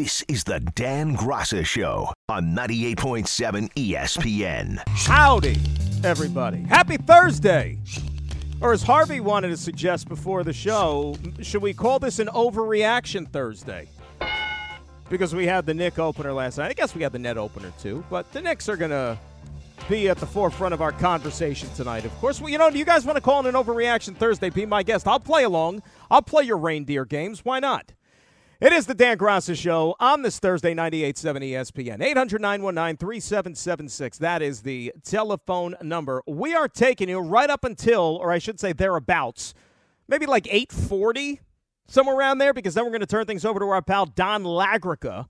This is the Dan Graca Show on 98.7 ESPN. Howdy, everybody. Happy Thursday. Or as Harvey wanted to suggest before the show, should we call this an overreaction Thursday? Because we had the Knick opener last night. I guess we had the net opener too, but the Knicks are going to be at the forefront of our conversation tonight. Of course, well, you know, do you guys want to call it an overreaction Thursday? Be my guest. I'll play along. I'll play your reindeer games. Why not? It is the Dan Graca Show on this Thursday, 98.7 ESPN. 800 919 3776. That is the telephone number. We are taking you right up until, or I should say thereabouts, maybe like 840, somewhere around there, because then we're going to turn things over to our pal Don La Greca,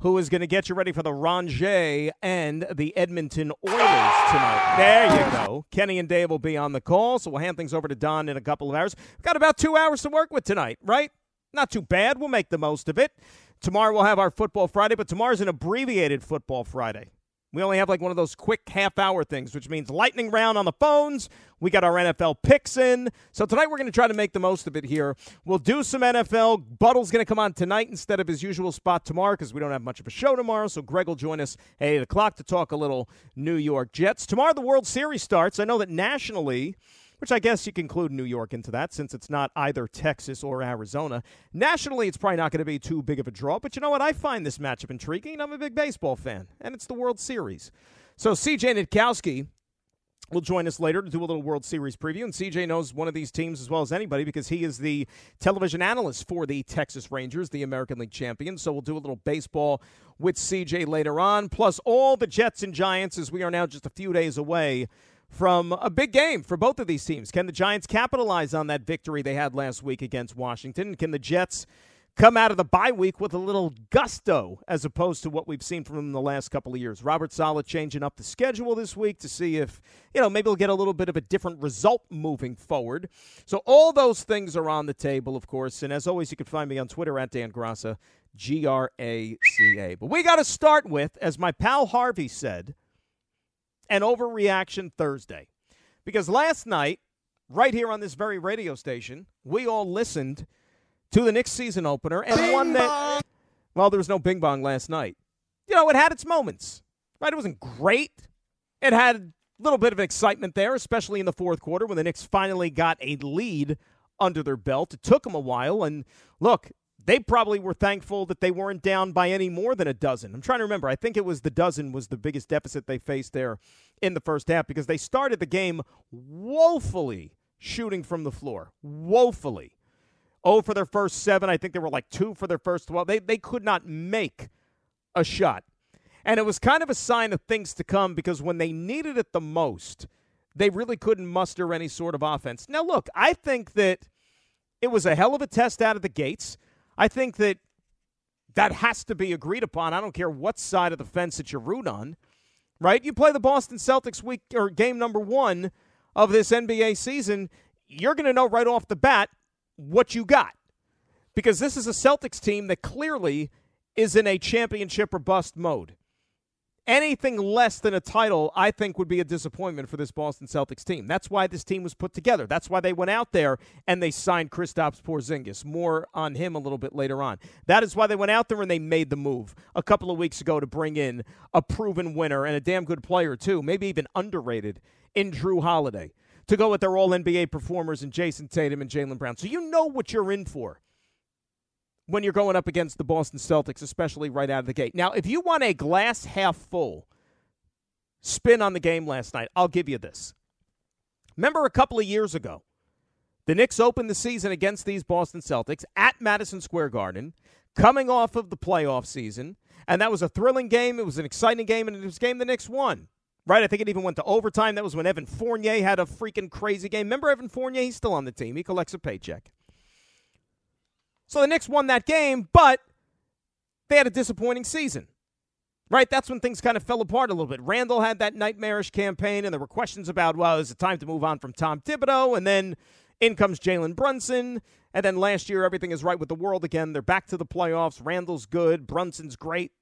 who is going to get you ready for the Rangers and the Edmonton Oilers tonight. There you go. Kenny and Dave will be on the call, so we'll hand things over to Don in a couple of hours. We've got about two hours to work with tonight, right? Not too bad. We'll make the most of it. Tomorrow we'll have our Football Friday, but tomorrow's an abbreviated Football Friday. We only have like one of those quick half hour things, which means lightning round on the phones. We got our NFL picks in. So tonight we're going to try to make the most of it here. We'll do some NFL. Buttle's going to come on tonight instead of his usual spot tomorrow because we don't have much of a show tomorrow. So Greg will join us at 8 o'clock to talk a little New York Jets. Tomorrow the World Series starts. I know that nationally which I guess you can include New York into that since it's not either Texas or Arizona. Nationally, it's probably not going to be too big of a draw, but you know what? I find this matchup intriguing. I'm a big baseball fan, and it's the World Series. So CJ Nitkowski will join us later to do a little World Series preview. And CJ knows one of these teams as well as anybody because he is the television analyst for the Texas Rangers, the American League champions. So we'll do a little baseball with CJ later on, plus all the Jets and Giants as we are now just a few days away from a big game for both of these teams. Can the Giants capitalize on that victory they had last week against Washington? Can the Jets come out of the bye week with a little gusto as opposed to what we've seen from them the last couple of years? Robert Saleh changing up the schedule this week to see if, you know, maybe we'll get a little bit of a different result moving forward. So all those things are on the table, of course. And as always, you can find me on Twitter at Dan Graca, G R A C A. But we got to start with, as my pal Harvey said, an overreaction Thursday. Because last night, right here on this very radio station, we all listened to the Knicks season opener and bing one that, bong. well, there was no bing bong last night. You know, it had its moments, right? It wasn't great. It had a little bit of excitement there, especially in the fourth quarter when the Knicks finally got a lead under their belt. It took them a while. And look, they probably were thankful that they weren't down by any more than a dozen. I'm trying to remember. I think it was the dozen was the biggest deficit they faced there in the first half because they started the game woefully shooting from the floor. Woefully. Oh, for their first seven. I think they were like two for their first 12. They, they could not make a shot. And it was kind of a sign of things to come because when they needed it the most, they really couldn't muster any sort of offense. Now, look, I think that it was a hell of a test out of the gates. I think that that has to be agreed upon. I don't care what side of the fence that you root on, right? You play the Boston Celtics week or game number one of this NBA season, you're going to know right off the bat what you got because this is a Celtics team that clearly is in a championship or bust mode anything less than a title, I think, would be a disappointment for this Boston Celtics team. That's why this team was put together. That's why they went out there and they signed Kristaps Porzingis. More on him a little bit later on. That is why they went out there and they made the move a couple of weeks ago to bring in a proven winner and a damn good player too, maybe even underrated in Jrue Holiday. To go with their all NBA performers and Jayson Tatum and Jaylen Brown. So you know what you're in for when you're going up against the Boston Celtics, especially right out of the gate. Now, if you want a glass half full spin on the game last night, I'll give you this. Remember a couple of years ago, the Knicks opened the season against these Boston Celtics at Madison Square Garden, coming off of the playoff season, and that was a thrilling game. It was an exciting game, and it was a game the Knicks won. Right, I think it even went to overtime. That was when Evan Fournier had a freaking crazy game. Remember Evan Fournier? He's still on the team. He collects a paycheck. So the Knicks won that game, but they had a disappointing season. Right? That's when things kind of fell apart a little bit. Randle had that nightmarish campaign, and there were questions about, well, is it time to move on from Tom Thibodeau? And then in comes Jalen Brunson. And then last year, everything is right with the world again. They're back to the playoffs. Randle's good. Brunson's great.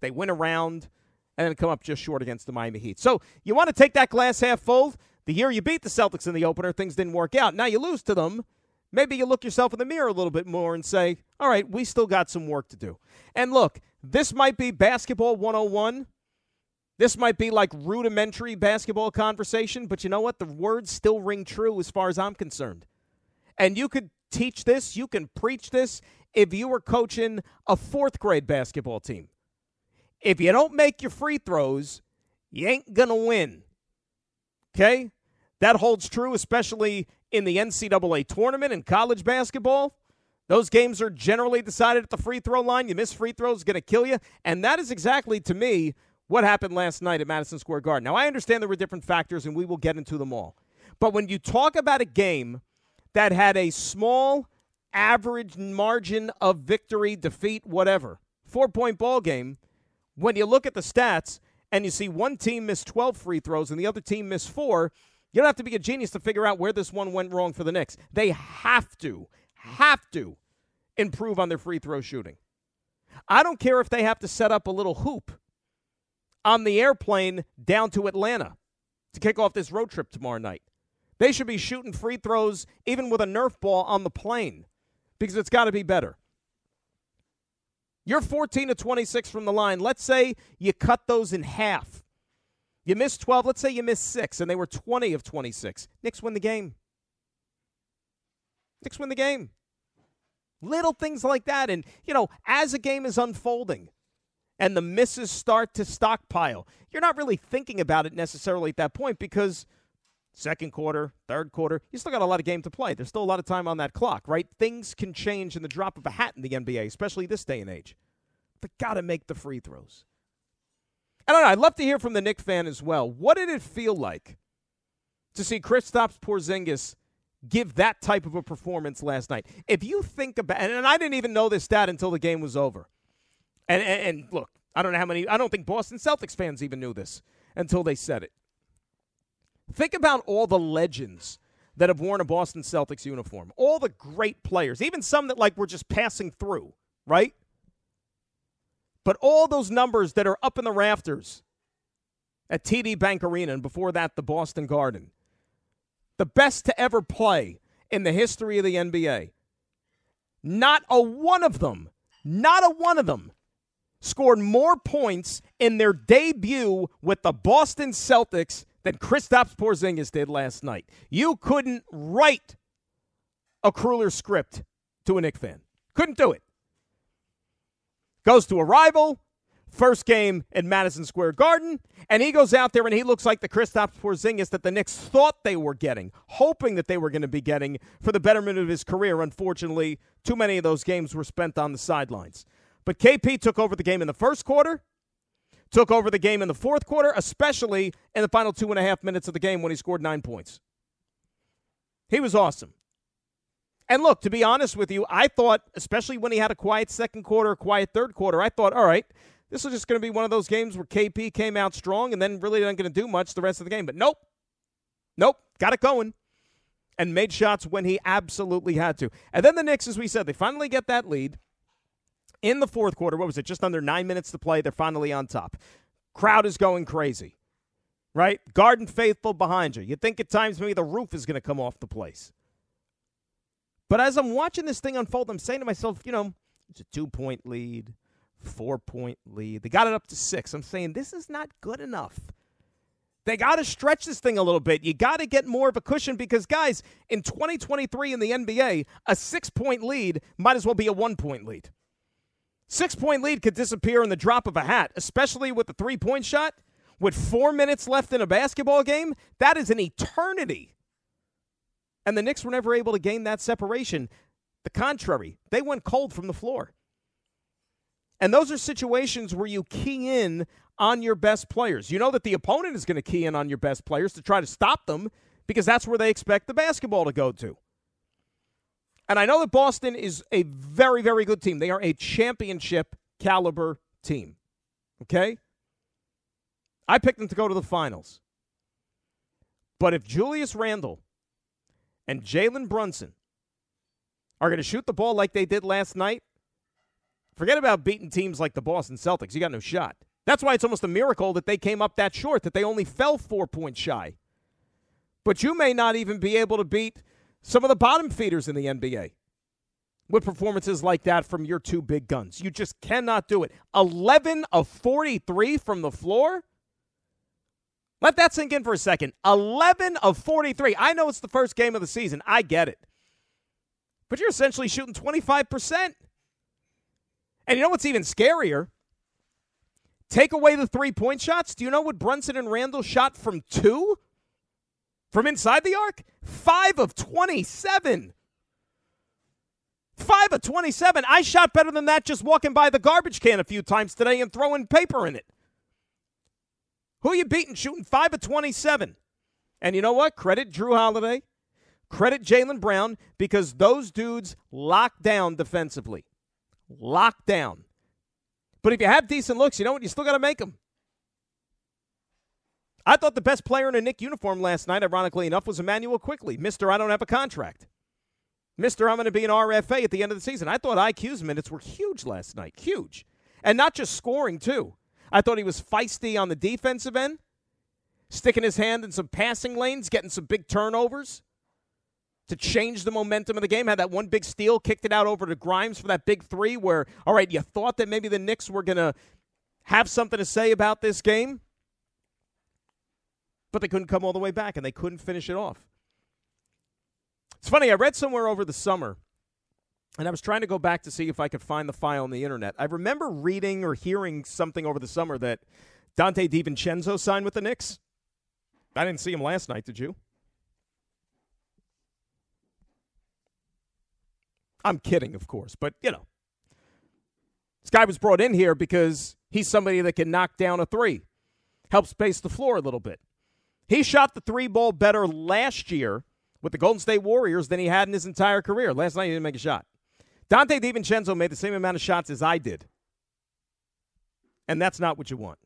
They win around and then come up just short against the Miami Heat. So you want to take that glass half full? The year you beat the Celtics in the opener, things didn't work out. Now you lose to them maybe you look yourself in the mirror a little bit more and say, all right, we still got some work to do. And look, this might be basketball 101. This might be like rudimentary basketball conversation, but you know what? The words still ring true as far as I'm concerned. And you could teach this, you can preach this if you were coaching a fourth grade basketball team. If you don't make your free throws, you ain't going to win. Okay? That holds true, especially in the NCAA tournament and college basketball. Those games are generally decided at the free throw line. You miss free throws, going to kill you. And that is exactly, to me, what happened last night at Madison Square Garden. Now, I understand there were different factors, and we will get into them all. But when you talk about a game that had a small, average margin of victory, defeat, whatever, four point ball game, when you look at the stats and you see one team miss 12 free throws and the other team miss four, you don't have to be a genius to figure out where this one went wrong for the Knicks. They have to, have to improve on their free throw shooting. I don't care if they have to set up a little hoop on the airplane down to Atlanta to kick off this road trip tomorrow night. They should be shooting free throws even with a Nerf ball on the plane because it's got to be better. You're 14 to 26 from the line. Let's say you cut those in half. You missed 12. Let's say you missed six, and they were 20 of 26. Knicks win the game. Knicks win the game. Little things like that. And, you know, as a game is unfolding and the misses start to stockpile, you're not really thinking about it necessarily at that point because second quarter, third quarter, you still got a lot of game to play. There's still a lot of time on that clock, right? Things can change in the drop of a hat in the NBA, especially this day and age. But got to make the free throws. I don't know. I'd love to hear from the Knick fan as well. What did it feel like to see Kristaps Porzingis give that type of a performance last night. If you think about, and I didn't even know this stat until the game was over. And, and, and look, I don't know how many. I don't think Boston Celtics fans even knew this until they said it. Think about all the legends that have worn a Boston Celtics uniform. All the great players, even some that like were just passing through, right? But all those numbers that are up in the rafters at TD Bank Arena and before that the Boston Garden the best to ever play in the history of the NBA. Not a one of them, not a one of them scored more points in their debut with the Boston Celtics than Kristaps Porzingis did last night. You couldn't write a crueler script to a Knick fan. Couldn't do it. Goes to a rival, first game in Madison Square Garden, and he goes out there and he looks like the Kristaps Porzingis that the Knicks thought they were getting, hoping that they were going to be getting for the betterment of his career. Unfortunately, too many of those games were spent on the sidelines. But KP took over the game in the first quarter, took over the game in the fourth quarter, especially in the final two and a half minutes of the game when he scored nine points. He was awesome. And look, to be honest with you, I thought, especially when he had a quiet second quarter, a quiet third quarter, I thought, all right, this is just going to be one of those games where KP came out strong and then really not going to do much the rest of the game. But nope. Nope. Got it going. And made shots when he absolutely had to. And then the Knicks, as we said, they finally get that lead in the fourth quarter. What was it? Just under nine minutes to play. They're finally on top. Crowd is going crazy, right? Garden faithful behind you. You think at times maybe the roof is going to come off the place. But as I'm watching this thing unfold, I'm saying to myself, you know, it's a two point lead four point lead. They got it up to six. I'm saying this is not good enough. They got to stretch this thing a little bit. You got to get more of a cushion because, guys, in 2023 in the NBA, a six point lead might as well be a one point lead. Six point lead could disappear in the drop of a hat, especially with the three point shot. With four minutes left in a basketball game, that is an eternity. And the Knicks were never able to gain that separation. The contrary, they went cold from the floor. And those are situations where you key in on your best players. You know that the opponent is going to key in on your best players to try to stop them because that's where they expect the basketball to go to. And I know that Boston is a very, very good team. They are a championship caliber team. Okay? I picked them to go to the finals. But if Julius Randle and Jalen Brunson are going to shoot the ball like they did last night, Forget about beating teams like the Boston Celtics. You got no shot. That's why it's almost a miracle that they came up that short, that they only fell four points shy. But you may not even be able to beat some of the bottom feeders in the NBA with performances like that from your two big guns. You just cannot do it. 11 of 43 from the floor? Let that sink in for a second. 11 of 43. I know it's the first game of the season. I get it. But you're essentially shooting 25%. And you know what's even scarier? Take away the three point shots. Do you know what Brunson and Randle shot from two? From inside the arc? Five of 27. Five of 27. I shot better than that just walking by the garbage can a few times today and throwing paper in it. Who are you beating shooting 5 of 27? And you know what? Credit Jrue Holiday. Credit Jaylen Brown because those dudes lock down defensively. Lock down. But if you have decent looks, you know what? You still got to make them. I thought the best player in a Knick uniform last night, ironically enough, was Immanuel Quickley. Mister, I don't have a contract. Mister, I'm going to be an RFA at the end of the season. I thought IQ's minutes were huge last night. Huge. And not just scoring, too. I thought he was feisty on the defensive end, sticking his hand in some passing lanes, getting some big turnovers to change the momentum of the game. Had that one big steal, kicked it out over to Grimes for that big three where, all right, you thought that maybe the Knicks were to have something to say about this game, but they couldn't come all the way back and they couldn't finish it off. It's funny, I read somewhere over the summer and I was trying to go back to see if I could find the file on the internet. I remember reading or hearing something over the summer that Donte DiVincenzo signed with the Knicks. I didn't see him last night, did you? I'm kidding, of course, but you know. This guy was brought in here because he's somebody that can knock down a three, help space the floor a little bit. He shot the three ball better last year with the Golden State Warriors than he had in his entire career. Last night he didn't make a shot. Donte DiVincenzo made the same amount of shots as I did. And that's not what you want.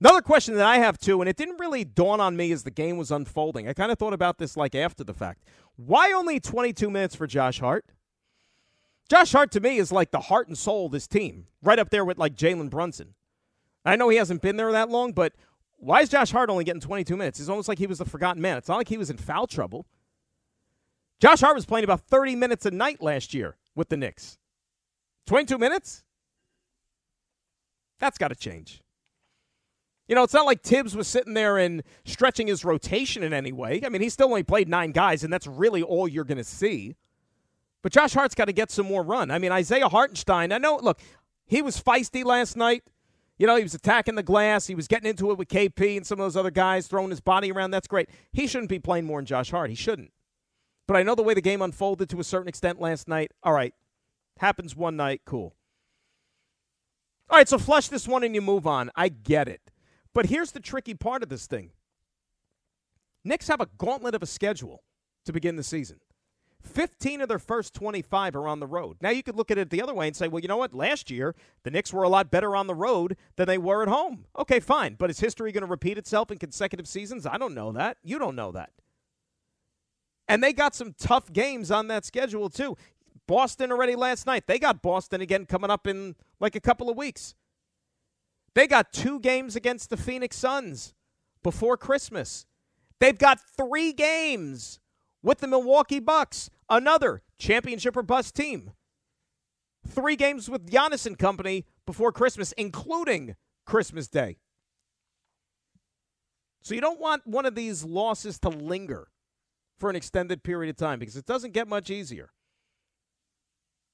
Another question that I have too, and it didn't really dawn on me as the game was unfolding. I kind of thought about this like after the fact. Why only 22 minutes for Josh Hart? Josh Hart to me is like the heart and soul of this team, right up there with like Jalen Brunson. I know he hasn't been there that long, but why is Josh Hart only getting 22 minutes? It's almost like he was the forgotten man. It's not like he was in foul trouble. Josh Hart was playing about 30 minutes a night last year with the Knicks. 22 minutes? That's got to change. You know, it's not like Thibs was sitting there and stretching his rotation in any way. I mean, he still only played nine guys, and that's really all you're going to see. But Josh Hart's got to get some more run. I mean, Isaiah Hartenstein, I know, look, he was feisty last night. You know, he was attacking the glass. He was getting into it with KP and some of those other guys, throwing his body around. That's great. He shouldn't be playing more than Josh Hart. He shouldn't. But I know the way the game unfolded to a certain extent last night. All right, happens one night, cool. All right, so flush this one and you move on. I get it. But here's the tricky part of this thing Knicks have a gauntlet of a schedule to begin the season. 15 of their first 25 are on the road. Now, you could look at it the other way and say, well, you know what? Last year, the Knicks were a lot better on the road than they were at home. Okay, fine. But is history going to repeat itself in consecutive seasons? I don't know that. You don't know that. And they got some tough games on that schedule, too. Boston already last night. They got Boston again coming up in like a couple of weeks. They got two games against the Phoenix Suns before Christmas. They've got three games with the Milwaukee Bucks, another championship or bust team. Three games with Giannis and company before Christmas, including Christmas Day. So you don't want one of these losses to linger for an extended period of time because it doesn't get much easier.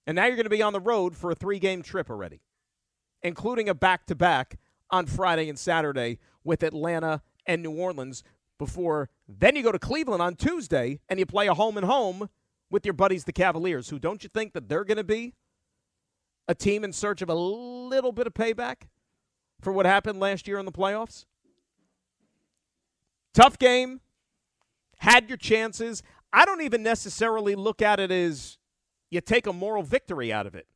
And now you're going to be on the road for a three game trip already including a back to back on Friday and Saturday with Atlanta and New Orleans before then you go to Cleveland on Tuesday and you play a home and home with your buddies the Cavaliers who don't you think that they're going to be a team in search of a little bit of payback for what happened last year in the playoffs? Tough game. Had your chances. I don't even necessarily look at it as you take a moral victory out of it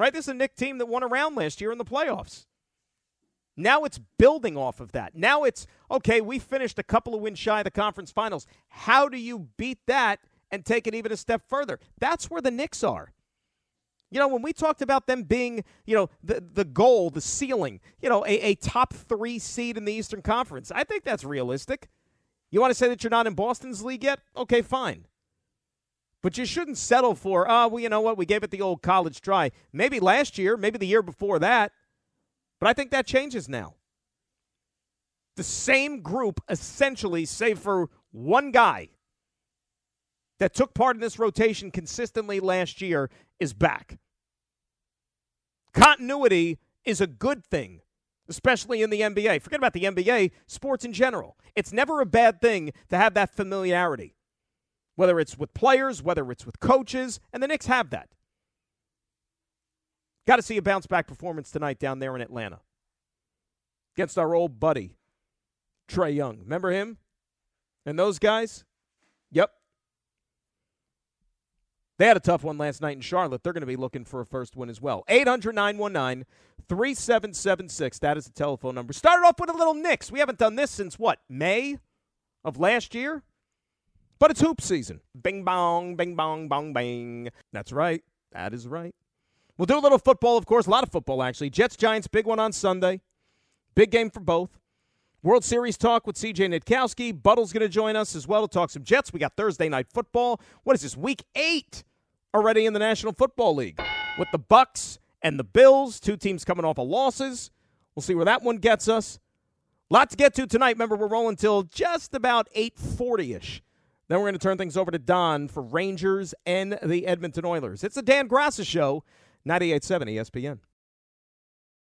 right? This is a Knick team that won around last year in the playoffs. Now it's building off of that. Now it's, okay, we finished a couple of wins shy of the conference finals. How do you beat that and take it even a step further? That's where the Knicks are. You know, when we talked about them being, you know, the, the goal, the ceiling, you know, a, a top three seed in the Eastern Conference, I think that's realistic. You want to say that you're not in Boston's league yet? Okay, fine. But you shouldn't settle for, oh, well, you know what? We gave it the old college try. Maybe last year, maybe the year before that. But I think that changes now. The same group, essentially, save for one guy that took part in this rotation consistently last year, is back. Continuity is a good thing, especially in the NBA. Forget about the NBA, sports in general. It's never a bad thing to have that familiarity whether it's with players, whether it's with coaches, and the Knicks have that. Got to see a bounce back performance tonight down there in Atlanta against our old buddy, Trae Young. Remember him? And those guys? Yep. They had a tough one last night in Charlotte. They're going to be looking for a first win as well. 800 919 3776. That is the telephone number. Started off with a little Knicks. We haven't done this since what? May of last year? But it's hoop season. Bing bong, bing bong, bong bang. That's right. That is right. We'll do a little football, of course, a lot of football actually. Jets Giants, big one on Sunday. Big game for both. World Series talk with CJ Nitkowski. Buttle's going to join us as well to talk some Jets. We got Thursday night football. What is this? Week eight already in the National Football League with the Bucs and the Bills. Two teams coming off of losses. We'll see where that one gets us. Lot to get to tonight. Remember, we're rolling till just about 840 ish. Then we're going to turn things over to Don for Rangers and the Edmonton Oilers. It's the Dan Graca Show, 98.7 ESPN.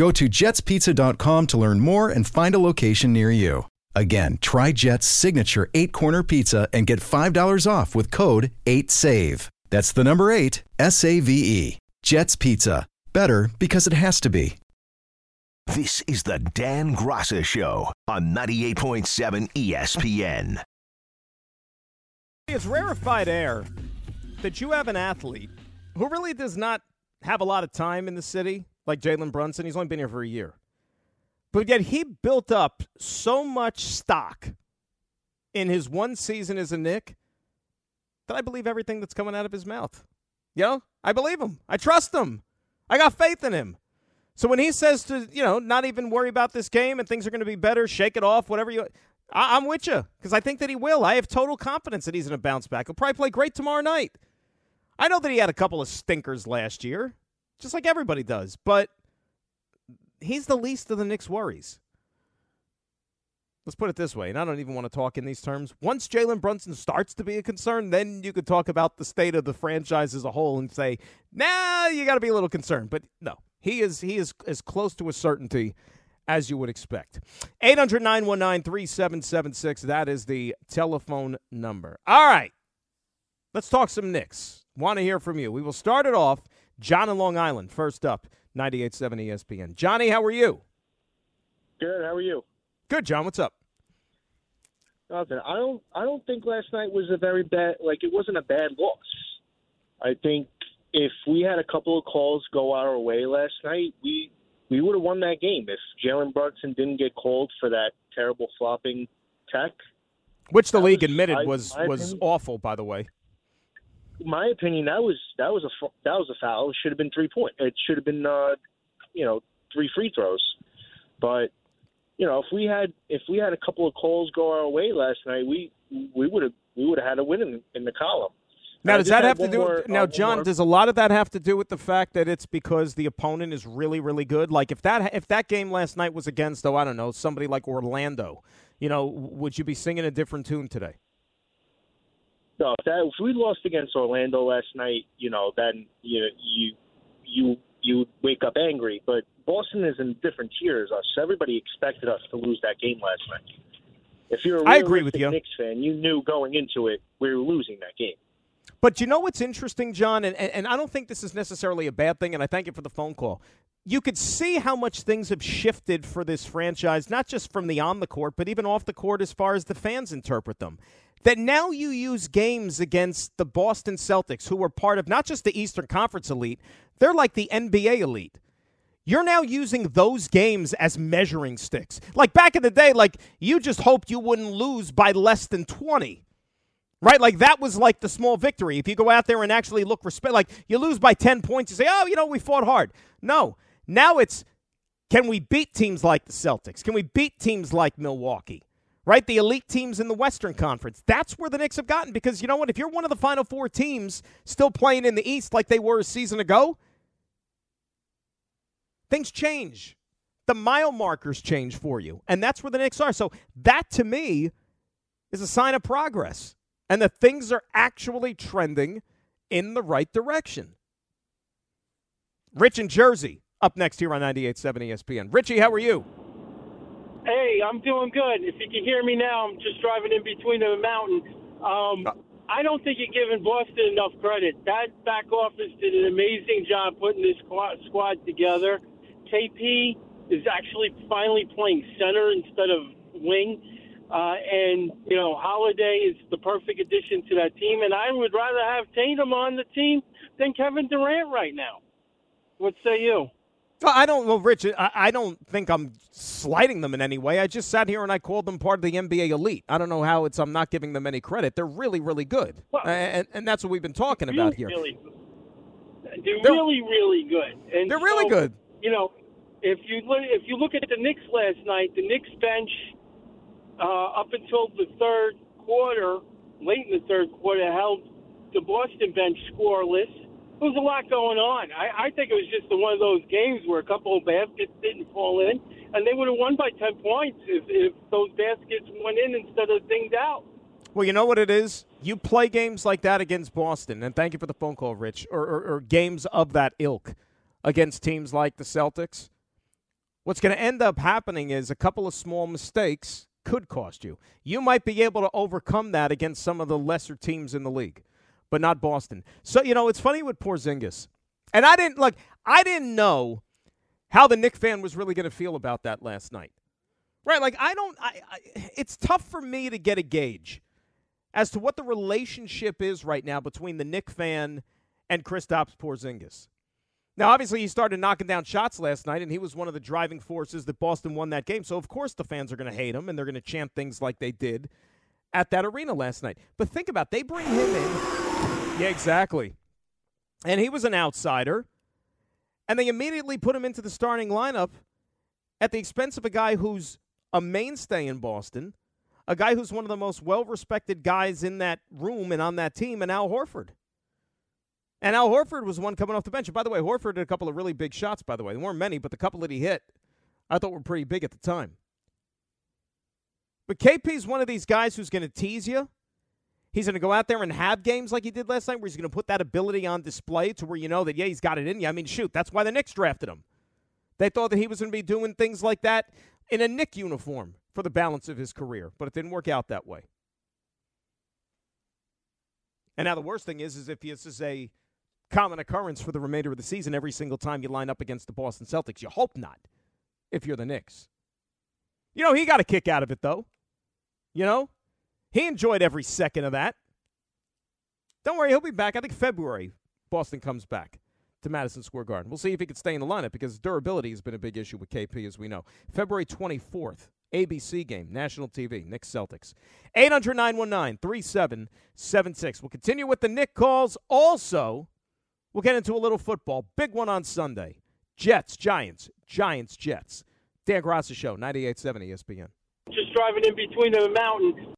Go to jetspizza.com to learn more and find a location near you. Again, try Jet's signature eight corner pizza and get $5 off with code 8SAVE. That's the number eight, S A V E. Jet's Pizza. Better because it has to be. This is the Dan Graca Show on 98.7 ESPN. It's rarefied air that you have an athlete who really does not have a lot of time in the city like Jalen Brunson. He's only been here for a year. But yet he built up so much stock in his one season as a Knick that I believe everything that's coming out of his mouth. You know, I believe him. I trust him. I got faith in him. So when he says to, you know, not even worry about this game and things are going to be better, shake it off, whatever you. I, am with you because I think that he will. I have total confidence that he's going to bounce back. He'll probably play great tomorrow night. I know that he had a couple of stinkers last year just like everybody does. But he's the least of the Knicks' worries. Let's put it this way, and I don't even want to talk in these terms. Once Jalen Brunson starts to be a concern, then you could talk about the state of the franchise as a whole and say, "Nah, you got to be a little concerned." But no, he is he is as close to a certainty as you would expect. 800-919-3776, that is the telephone number. All right. Let's talk some Knicks. Want to hear from you. We will start it off John in Long Island, first up, 98.7 ESPN. Johnny, how are you? Good. How are you? Good, John. What's up? Nothing. I don't. I don't think last night was a very bad. Like it wasn't a bad loss. I think if we had a couple of calls go our way last night, we we would have won that game. If Jalen Brunson didn't get called for that terrible flopping tech, which the league was, admitted was was opinion, awful, by the way my opinion, that was that was a that was a foul. It should have been three point. It should have been, uh, you know, three free throws. But you know, if we had if we had a couple of calls go our way last night, we we would have we would have had a win in, in the column. Now, does that have to do? More, with, now, uh, John, does a lot of that have to do with the fact that it's because the opponent is really, really good? Like, if that if that game last night was against, oh, I don't know, somebody like Orlando, you know, would you be singing a different tune today? No, if, that, if we lost against Orlando last night, you know, then you you you you wake up angry. But Boston is in different tiers. Us, everybody expected us to lose that game last night. If you're a I agree with you. Knicks fan, you knew going into it we were losing that game. But you know what's interesting, John, and, and, and I don't think this is necessarily a bad thing, and I thank you for the phone call. You could see how much things have shifted for this franchise, not just from the on the court, but even off the court as far as the fans interpret them. That now you use games against the Boston Celtics, who are part of not just the Eastern Conference elite, they're like the NBA elite. You're now using those games as measuring sticks. Like back in the day, like you just hoped you wouldn't lose by less than 20 right? Like that was like the small victory. If you go out there and actually look respect, like you lose by 10 points, you say, oh, you know, we fought hard. No, now it's can we beat teams like the Celtics? Can we beat teams like Milwaukee? Right? The elite teams in the Western Conference. That's where the Knicks have gotten because you know what? If you're one of the final four teams still playing in the East like they were a season ago, things change. The mile markers change for you. And that's where the Knicks are. So that to me is a sign of progress and that things are actually trending in the right direction. Rich in Jersey, up next here on 98.7 ESPN. Richie, how are you? Hey, I'm doing good. If you can hear me now, I'm just driving in between the mountains. Um, uh. I don't think you're giving Boston enough credit. That back office did an amazing job putting this squad, together. KP is actually finally playing center instead of wing. Uh, and, you know, Holiday is the perfect addition to that team. And I would rather have Tatum on the team than Kevin Durant right now. What say you? I don't, well, Rich, I, I don't think I'm slighting them in any way. I just sat here and I called them part of the NBA elite. I don't know how it's I'm not giving them any credit. They're really, really good. Well, and, and that's what we've been talking really, about here. Really, they're, they're, really, really good. And they're so, really good. You know, if you look, if you look at the Knicks last night, the Knicks bench – uh, up until the third quarter, late in the third quarter, held the Boston bench scoreless. There was a lot going on. I, I think it was just one of those games where a couple of baskets didn't fall in, and they would have won by 10 points if, if those baskets went in instead of dinged out. Well, you know what it is? You play games like that against Boston, and thank you for the phone call, Rich, or, or, or games of that ilk against teams like the Celtics. What's going to end up happening is a couple of small mistakes could cost you. You might be able to overcome that against some of the lesser teams in the league, but not Boston. So, you know, it's funny with Porzingis. And I didn't like I didn't know how the Knick fan was really going to feel about that last night. Right? Like I don't I, I it's tough for me to get a gauge as to what the relationship is right now between the Knick fan and Kristaps Porzingis. Now, obviously, he started knocking down shots last night, and he was one of the driving forces that Boston won that game. So, of course, the fans are going to hate him, and they're going to chant things like they did at that arena last night. But think about it. they bring him in. Yeah, exactly. And he was an outsider, and they immediately put him into the starting lineup at the expense of a guy who's a mainstay in Boston, a guy who's one of the most well respected guys in that room and on that team, and Al Horford. And Al Horford was one coming off the bench. And by the way, Horford did a couple of really big shots, by the way. There weren't many, but the couple that he hit, I thought were pretty big at the time. But KP is one of these guys who's going to tease you. He's going to go out there and have games like he did last night where he's going to put that ability on display to where you know that, yeah, he's got it in you. I mean, shoot, that's why the Knicks drafted him. They thought that he was going to be doing things like that in a Knick uniform for the balance of his career, but it didn't work out that way. And now the worst thing is, is if this is a common occurrence for the remainder of the season every single time you line up against the Boston Celtics. You hope not if you're the Knicks. You know, he got a kick out of it, though. You know, he enjoyed every second of that. Don't worry, he'll be back. I think February, Boston comes back to Madison Square Garden. We'll see if he can stay in the lineup because durability has been a big issue with KP, as we know. February 24th, ABC game, national TV, Knicks Celtics. 800 919 3776. We'll continue with the Knick calls. Also, We'll get into a little football. Big one on Sunday. Jets, Giants, Giants, Jets. Dan Graca Show, 98.7 ESPN. Just driving in between the mountain.